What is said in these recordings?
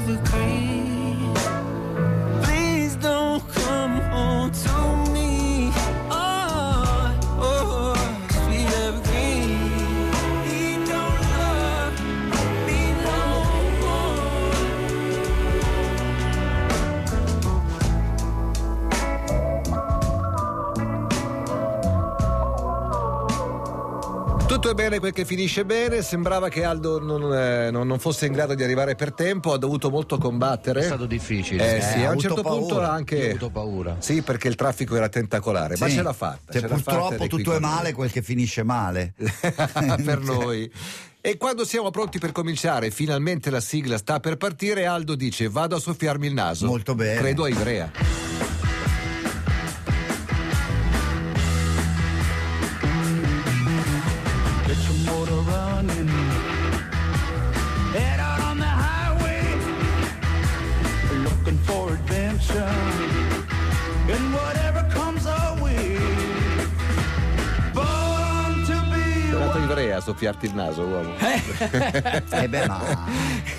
never crazy. Tutto è bene quel che finisce bene. Sembrava che Aldo non, eh, non- non fosse in grado di arrivare per tempo, ha dovuto molto combattere. È stato difficile. Eh, sì, ha a un certo paura. punto Io ho anche. avuto paura. Sì, perché il traffico era tentacolare, ma Sì. ce l'ha fatta. Cioè, ce fatta purtroppo qui tutto è male quel che finisce male. per noi. E quando siamo pronti per cominciare, finalmente la sigla sta per partire, Aldo dice vado a soffiarmi il naso. Molto bene. Credo a Ivrea. A Ivrea a soffiarti il naso, uomo. Eh beh, ma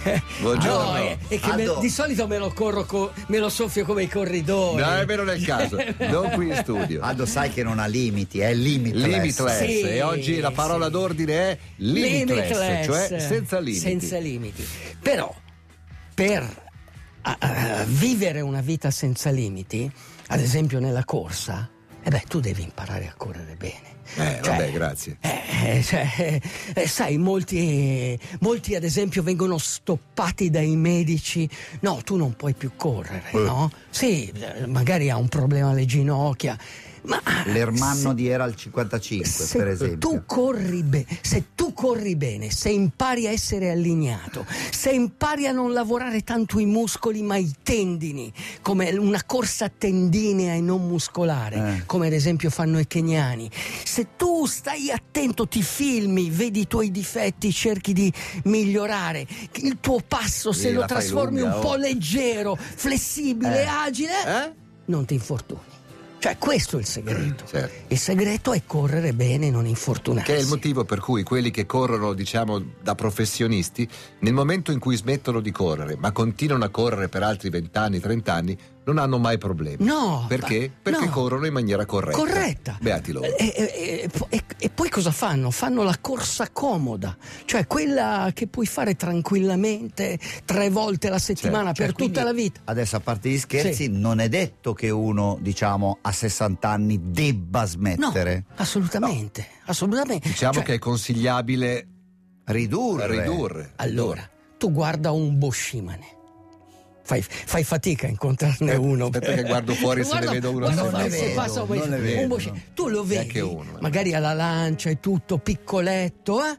Buongiorno. No, è, che me- di solito me lo corro co- me lo soffio come i corridoi. No, è vero nel caso, non qui in studio. Aldo sai che non ha limiti, è limitless. Limitless. Sì, e oggi la parola sì. d'ordine è limitless, Limitless, cioè senza limiti. Senza limiti. Però, per a- a- vivere una vita senza limiti, ad esempio nella corsa, eh beh, tu devi imparare a correre bene. Eh, Cioè, vabbè, grazie. eh, cioè, eh, sai, molti, molti ad esempio vengono stoppati dai medici. No, tu non puoi più correre, no? Sì, eh, magari ha un problema alle ginocchia. Ma L'ermanno di era al 55, se per esempio. tu corri bene, se tu corri bene, se impari a essere allineato, se impari a non lavorare tanto i muscoli ma i tendini, come una corsa tendinea e non muscolare, Eh. come ad esempio fanno i keniani, se tu stai attento, ti filmi, vedi i tuoi difetti, cerchi di migliorare, il tuo passo se Sì, lo trasformi lunga, un po' oh. leggero, flessibile, Eh. agile, Eh? non ti infortuni. Cioè questo è il segreto. Certo. Il segreto è correre bene e non infortunarsi. Che è il motivo per cui quelli che corrono, diciamo, da professionisti, nel momento in cui smettono di correre, ma continuano a correre per altri 20 anni, 30 anni, non hanno mai problemi. No, Perché? Perché no. corrono in maniera corretta. Corretta. Beati loro. E, e- e- e- poi cosa fanno? Fanno la corsa comoda, cioè quella che puoi fare tranquillamente tre volte alla settimana Cioè, per tutta la vita. Adesso, a parte gli scherzi, Sì. non è detto che uno, diciamo, a 60 anni debba No, smettere. assolutamente, assolutamente. Diciamo Cioè, che è consigliabile Ridurre. ridurre. Allora, tu guarda un boschimane. Fai, fai fatica a incontrarne Eh, uno. aspetta che guardo fuori se ne Guarda- vedo uno Non ne vedo, passa non ne vedo. Un boschimane. Tu lo vedi, uno, magari alla lancia e tutto, piccoletto, eh?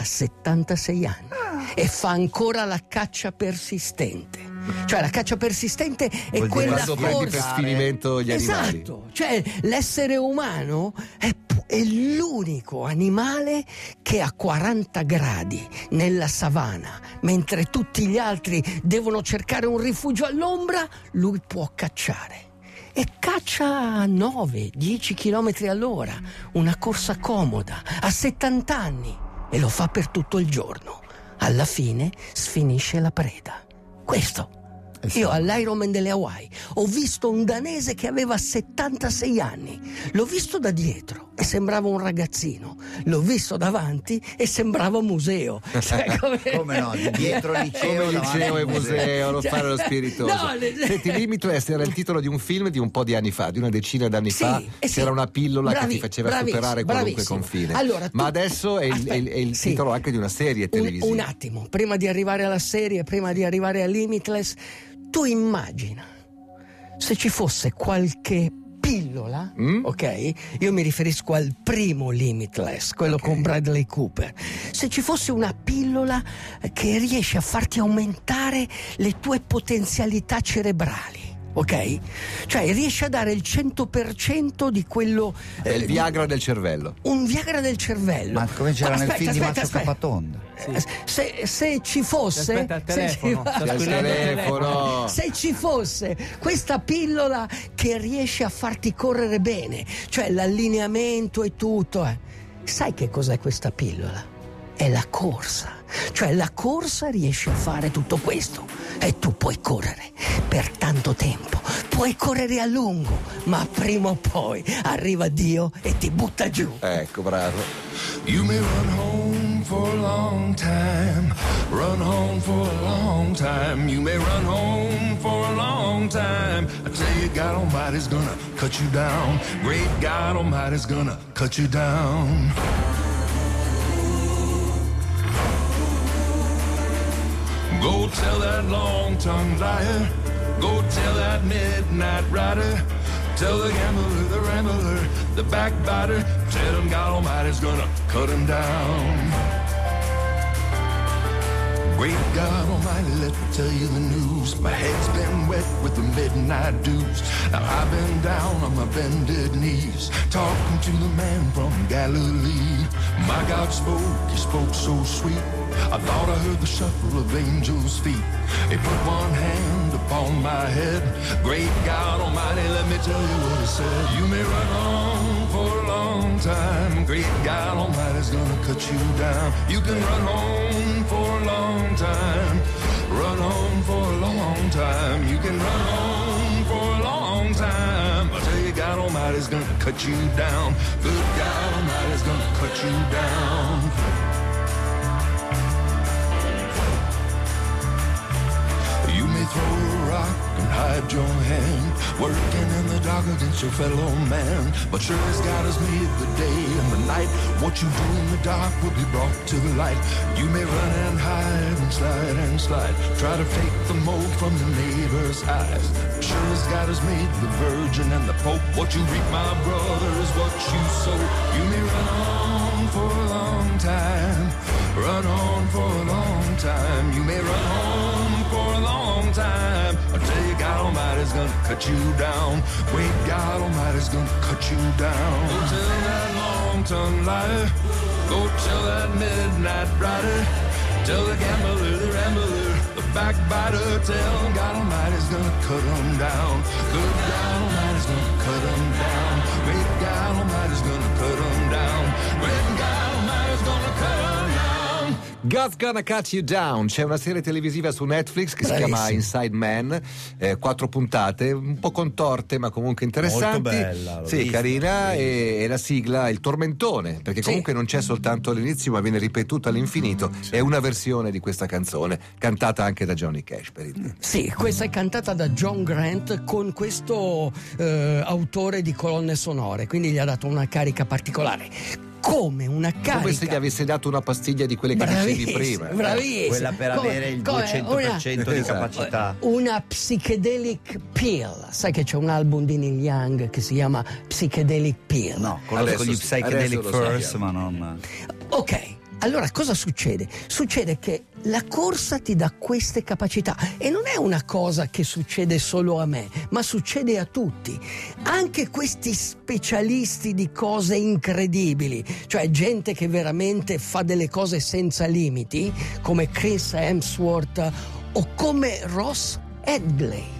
a 76 anni e fa ancora la caccia persistente. Cioè la caccia persistente è Vuol quella Quando prendi per corsa. sfinimento gli animali. Esatto, cioè l'essere umano è, è l'unico animale che a 40 gradi nella savana, mentre tutti gli altri devono cercare un rifugio all'ombra, lui può cacciare. E caccia a 9-10 km all'ora, una corsa comoda, a 70 anni, e lo fa per tutto il giorno. Alla fine sfinisce la preda. Questo io all'Ironman delle Hawaii ho visto un danese che aveva 76 anni. L'ho visto da dietro e sembrava un ragazzino. L'ho visto davanti e sembrava museo. Cioè, come... Come no, di dietro il liceo. Come liceo e museo, lo Cioè, fare lo spiritoso. no, le- Senti, Limitless era il titolo di un film di un po' di anni fa, di una decina d'anni Sì, fa. eh sì. C'era una pillola che Bravi- ti faceva bravissimo, superare qualunque bravissimo. confine. Allora, tu- Ma adesso è il, Aspetta, è il- è il sì. titolo anche di una serie Un, televisiva. un attimo, prima di arrivare alla serie, prima di arrivare a Limitless, tu immagina se ci fosse qualche pillola, Mm? ok? Io mi riferisco al primo Limitless, quello con Bradley Cooper. Se ci fosse una pillola che riesce a farti aumentare le tue potenzialità cerebrali. Ok? Cioè riesce a dare il 100% di quello. È il eh, Viagra del cervello. un Viagra del cervello. Ma come c'era nel Aspetta, film di aspetta, Macio aspetta. Capatonda? Eh, Se, se ci fosse Aspetta il se telefono, ci- telefono. se ci fosse questa pillola che riesce a farti correre bene, cioè l'allineamento e tutto, eh. sai che cos'è questa pillola? È la corsa. Cioè la corsa riesce a fare tutto questo e tu puoi correre per tanto tempo, puoi correre a lungo, ma prima o poi arriva Dio e ti butta giù. Ecco, bravo. You may run home for a long time, run home for a long time. You may run home for a long time. I tell you, God Almighty's gonna cut you down. Great God Almighty's gonna cut you down. Go tell that long-tongued liar. Go tell that midnight rider. Tell the gambler, the rambler, the backbiter. Tell him God Almighty's gonna cut him down. Great God Almighty, let me tell you the news. My head's been wet with the midnight dews. Now I've been down on my bended knees, talking to the man from Galilee. My God spoke, he spoke so sweet. I thought I heard the shuffle of angels' feet. He put one hand upon my head. Great God Almighty, let me tell you what he said. You may run on for a long time. Great God Almighty's gonna cut you down. You can run long time. Run on for a long time. You can run on for a long time. I tell you, God Almighty's gonna cut you down. Good God Almighty's gonna cut you down. You may throw a rock and hide your hand, working in the dark against your fellow man. But sure as God has made the day and the night, what you do in the dark will be brought to the light. You may run and slide and slide, try to fake the mold from your neighbor's eyes. Sure as God has made the Virgin and the Pope, what you reap, my brother, is what you sow. You may run on for a long time, run on for a long time. You may run on for a long time. Tell you, God Almighty's gonna cut you down. Wait, God Almighty's gonna cut you down. Go tell that long-tongued liar. Go tell that midnight rider. Tell the gambler, the rambler, the backbiter. Tell God Almighty's gonna cut him down. Good God Almighty's gonna cut him down. Great God Almighty's gonna cut him down. Great God Almighty's gonna cut him down. God's Gonna Cut You Down, c'è una serie televisiva su Netflix che si chiama Bravissimo. Inside Man, eh, quattro puntate, un po' contorte ma comunque interessanti. Molto bella, Sì, vista, carina e, e la sigla è il tormentone, perché Sì. comunque non c'è soltanto all'inizio ma viene ripetuta all'infinito. È una versione di questa canzone, cantata anche da Johnny Cash per il Sì, questa è cantata da John Grant con questo eh, autore di colonne sonore, quindi gli ha dato una carica particolare. Come una carica. Come se gli avessi dato una pastiglia di quelle che dicevi Bravissimo, prima. eh. bravissimo. Quella per Come- avere il come 200% di Esatto. capacità. Una psychedelic pill. Sai che c'è un album di Neil Young che si chiama Psychedelic Pill? No, conosco Adesso gli psychedelic first, ma non. Ok, allora cosa succede? Succede che la corsa ti dà queste capacità e non è una cosa che succede solo a me, ma succede a tutti. Anche questi specialisti di cose incredibili, cioè gente che veramente fa delle cose senza limiti, come Chris Hemsworth o come Ross Edgley.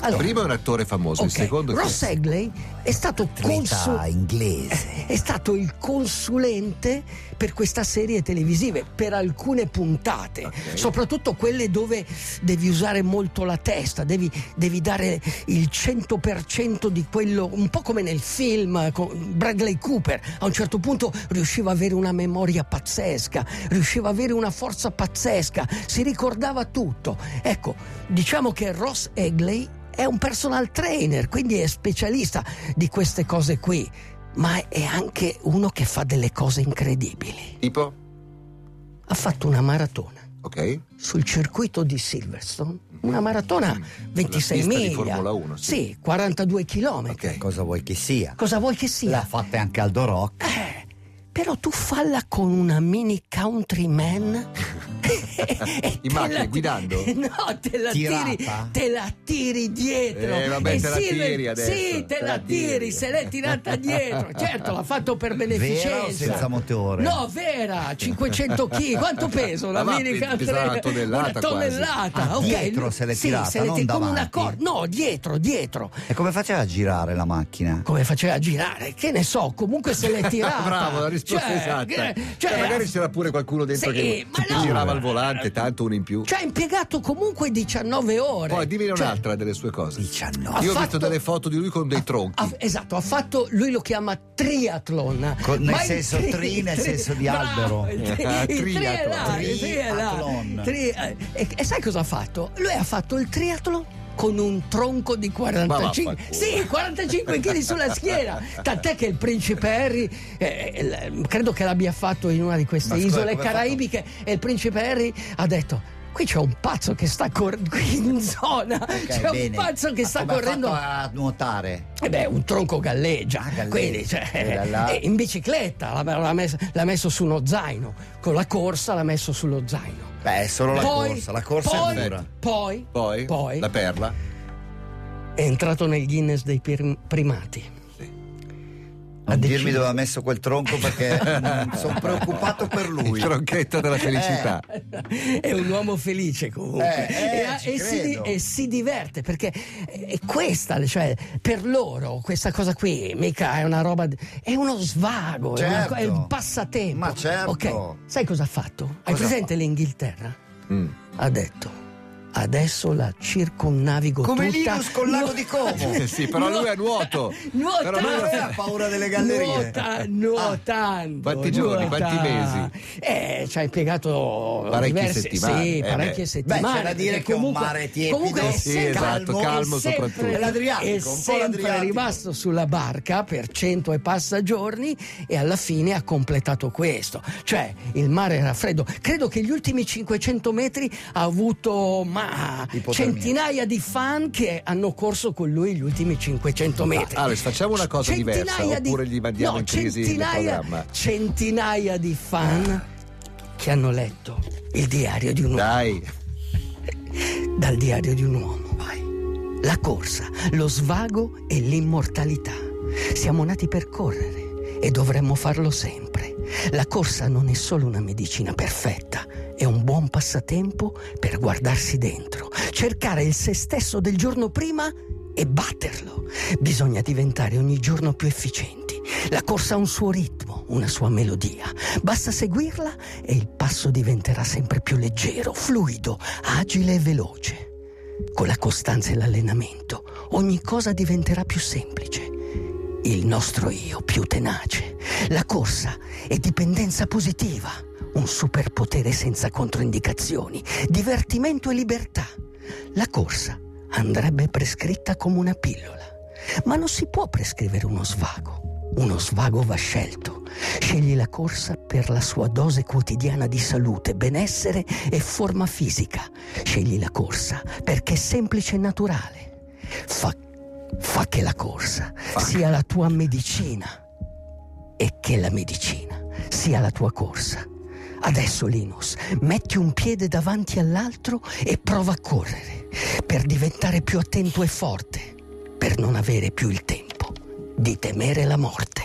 Allora, Primo è un attore famoso, il ok, secondo è Ross Edgley è stato consul- inglese. è stato il consulente per questa serie televisive, per alcune puntate, Ok. soprattutto quelle dove devi usare molto la testa, devi, devi dare il 100% di quello, un po' come nel film con Bradley Cooper, a un certo punto riusciva a avere una memoria pazzesca, riusciva a avere una forza pazzesca, si ricordava tutto. Ecco, diciamo che Ross Egley è un personal trainer, quindi è specialista di queste cose qui, ma è anche uno che fa delle cose incredibili. Tipo? Ha fatto una maratona Ok? sul circuito di Silverstone, una maratona 26 pista di miglia. Formula 1, sì. sì, 42 km. Ok. Cosa vuoi che sia? Cosa vuoi che sia? L'ha fatta anche Aldo Rock. Eh, però tu falla con una mini countryman. In macchina, guidando? No, te la tiri, te la tiri dietro. Eh, vabbè, E te la Silver- tiri adesso, Sì, te, la tiri, se l'è tirata dietro. Certo, l'ha fatto per beneficenza. Senza motore? No, vera, 500 kg. Quanto peso una va, mini countryman? una tonnellata Una tonnellata. Ah, ok. dietro se l'è Sì, tirata, se l'è non tirata una davanti. corda. No, dietro, dietro. E come faceva a girare la macchina? Come faceva a girare? Che ne so, comunque se l'è tirata. Bravo, la risposta Cioè, esatta. che- Cioè, cioè, magari c'era pure qualcuno dentro Sì, che, no. girava il volante, tanto uno in più. Cioè, ha impiegato comunque 19 ore. Poi dimmi Cioè, un'altra delle sue cose. 19. Ha Io ho fatto- visto delle foto di lui con dei tronchi. ha- esatto, ha fatto, lui lo chiama triathlon. Con- nel senso tri, nel senso di bravo, albero. Il, tri, Ah, il tri tri. Triathlon. Tri- eh, e, e sai cosa ha fatto? Lui ha fatto il triathlon con un tronco di 45 vaffanculo. sì 45 kg sulla schiena. Tant'è che il principe Harry eh, l- credo che l'abbia fatto in una di queste Ma isole caraibiche e il principe Harry ha detto qui c'è un pazzo che sta correndo qui in zona Ok, c'è bene. un pazzo che Ma sta correndo a nuotare? e beh, un tronco galleggia, Ah, galleggia. quindi cioè, E eh, in bicicletta l'ha, l'ha messo, l'ha messo su uno zaino, con la corsa l'ha messo sullo zaino. Beh, è solo la Poi- corsa, la corsa poi- è dura. Poi, Poi, poi la perla. è entrato nel Guinness dei primati. Non deciso- dirmi dove ha messo quel tronco perché sono preoccupato per lui. Il tronchetto della felicità. è un uomo felice comunque Eh, eh, e, e si, e si diverte perché è questa, cioè per loro questa cosa qui mica è una roba, è uno svago, è, una Certo. è un passatempo. Ma certo. Ok, sai cosa ha fatto? Hai Cosa presente fa? l'Inghilterra? Mm. Ha detto. Adesso la circonnavigo Come tutta. Linus col lago di Como. Sì, però lui è a nuoto. Nuota, Però lui ha paura delle gallerie. Nuota, nuotando. Quanti giorni, nuota. quanti mesi? Eh, ci ha impiegato Parecchie diverse, settimane, Sì, eh parecchie beh. settimane. Beh, c'è da dire che è un comunque- mare tiepido. Comunque è Sì, sempre- esatto, è calmo sempre- soprattutto. È l'Adriatico, È un po' sempre l'Adriatico. rimasto sulla barca per cento e passa giorni e alla fine ha completato questo. Cioè, il mare era freddo. Credo che gli ultimi 500 metri ha avuto ma centinaia di fan che hanno corso con lui gli ultimi 500 metri. Alex, facciamo una cosa diversa, Centinaia di- oppure gli mandiamo no, in crisi il centinaia, programma. centinaia di fan che hanno letto il diario di un uomo Dai, dal diario di un uomo. La corsa, lo svago e l'immortalità. Siamo nati per correre e dovremmo farlo sempre. La corsa non è solo una medicina perfetta, è un buon passatempo per guardarsi dentro, cercare il se stesso del giorno prima e batterlo. Bisogna diventare ogni giorno più efficienti. La corsa ha un suo ritmo, una sua melodia. Basta seguirla e il passo diventerà sempre più leggero, fluido, agile e veloce. Con la costanza e l'allenamento ogni cosa diventerà più semplice. Il nostro io più tenace. La corsa è dipendenza positiva, un superpotere senza controindicazioni, divertimento e libertà. La corsa andrebbe prescritta come una pillola, ma non si può prescrivere uno svago. Uno svago va scelto. Scegli la corsa per la sua dose quotidiana di salute, benessere e forma fisica. Scegli la corsa perché è semplice e naturale. Fa, fa che la corsa sia la tua medicina e che la medicina sia la tua corsa. Adesso Linus, metti un piede davanti all'altro e prova a correre per diventare più attento e forte, per non avere più il tempo di temere la morte.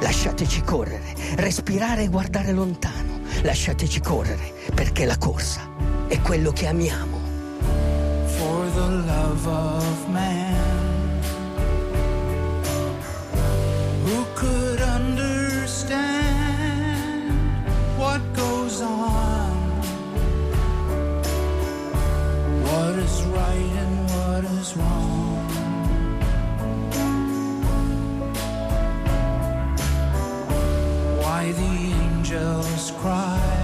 Lasciateci correre, respirare e guardare lontano. Lasciateci correre perché la corsa è quello che amiamo. for the love of man. Why the angels cry?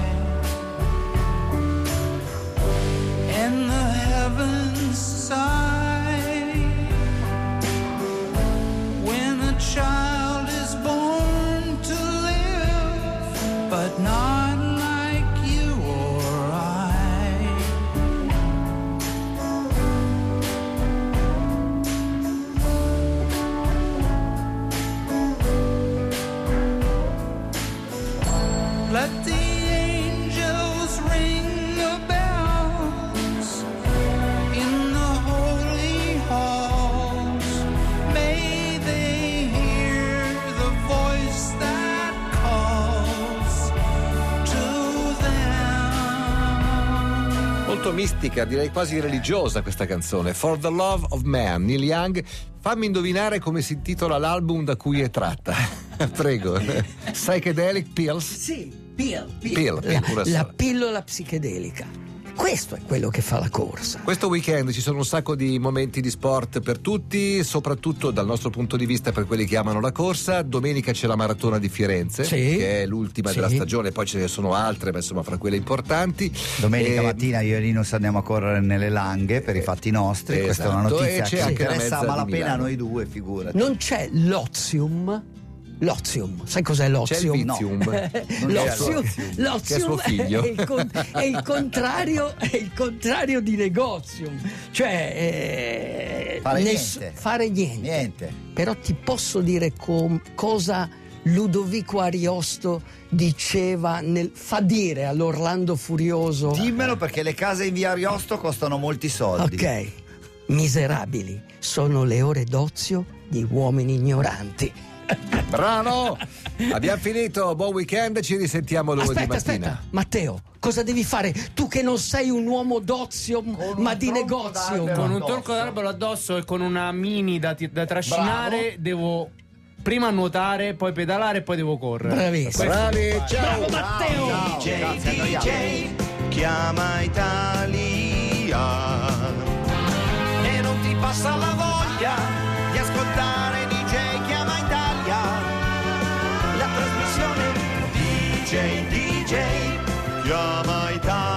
Mistica, direi quasi religiosa questa canzone. For the Love of Man, Neil Young. Fammi indovinare come si intitola l'album da cui è tratta. Prego. Psychedelic pills? Sì, pill, Pill, pill, la, la pillola psichedelica. Questo è quello che fa la corsa. Questo weekend ci sono un sacco di momenti di sport per tutti, soprattutto dal nostro punto di vista per quelli che amano la corsa. Domenica c'è la maratona di Firenze, Sì. che è l'ultima Sì. della stagione, poi ce ne sono altre, ma insomma fra quelle importanti. Domenica E- mattina io e Linus andiamo a correre nelle langhe per i fatti nostri. Questa è una Esatto, notizia che interessa a malapena a noi due, figurati. Non c'è l'ozium. L'ozium, sai cos'è l'ozium? C'è L'ozium, l'ozium, è. È, il con- è il contrario, è il contrario di negozium, cioè eh, Fare ness- niente. fare niente. Niente. Però ti posso dire com- cosa Ludovico Ariosto diceva nel, fa dire all'Orlando Furioso. Dimmelo perché le case in via Ariosto costano molti soldi. Ok, miserabili, sono le ore d'ozio di uomini ignoranti. Bravo! Abbiamo finito, buon weekend, ci risentiamo lunedì Aspetta, mattina. aspetta, Matteo, cosa devi fare? Tu che non sei un uomo d'ozio, Con ma di negozio. Con un tronco d'albero addosso e con una mini da, da trascinare devo prima nuotare, poi pedalare e poi devo correre. Bravissimo. Bravi, ciao! Bravo Matteo! Ciao, grazie, annoiamo. chiama Italia e non ti passa la voglia la trasmissione DJ DJ chiama Italia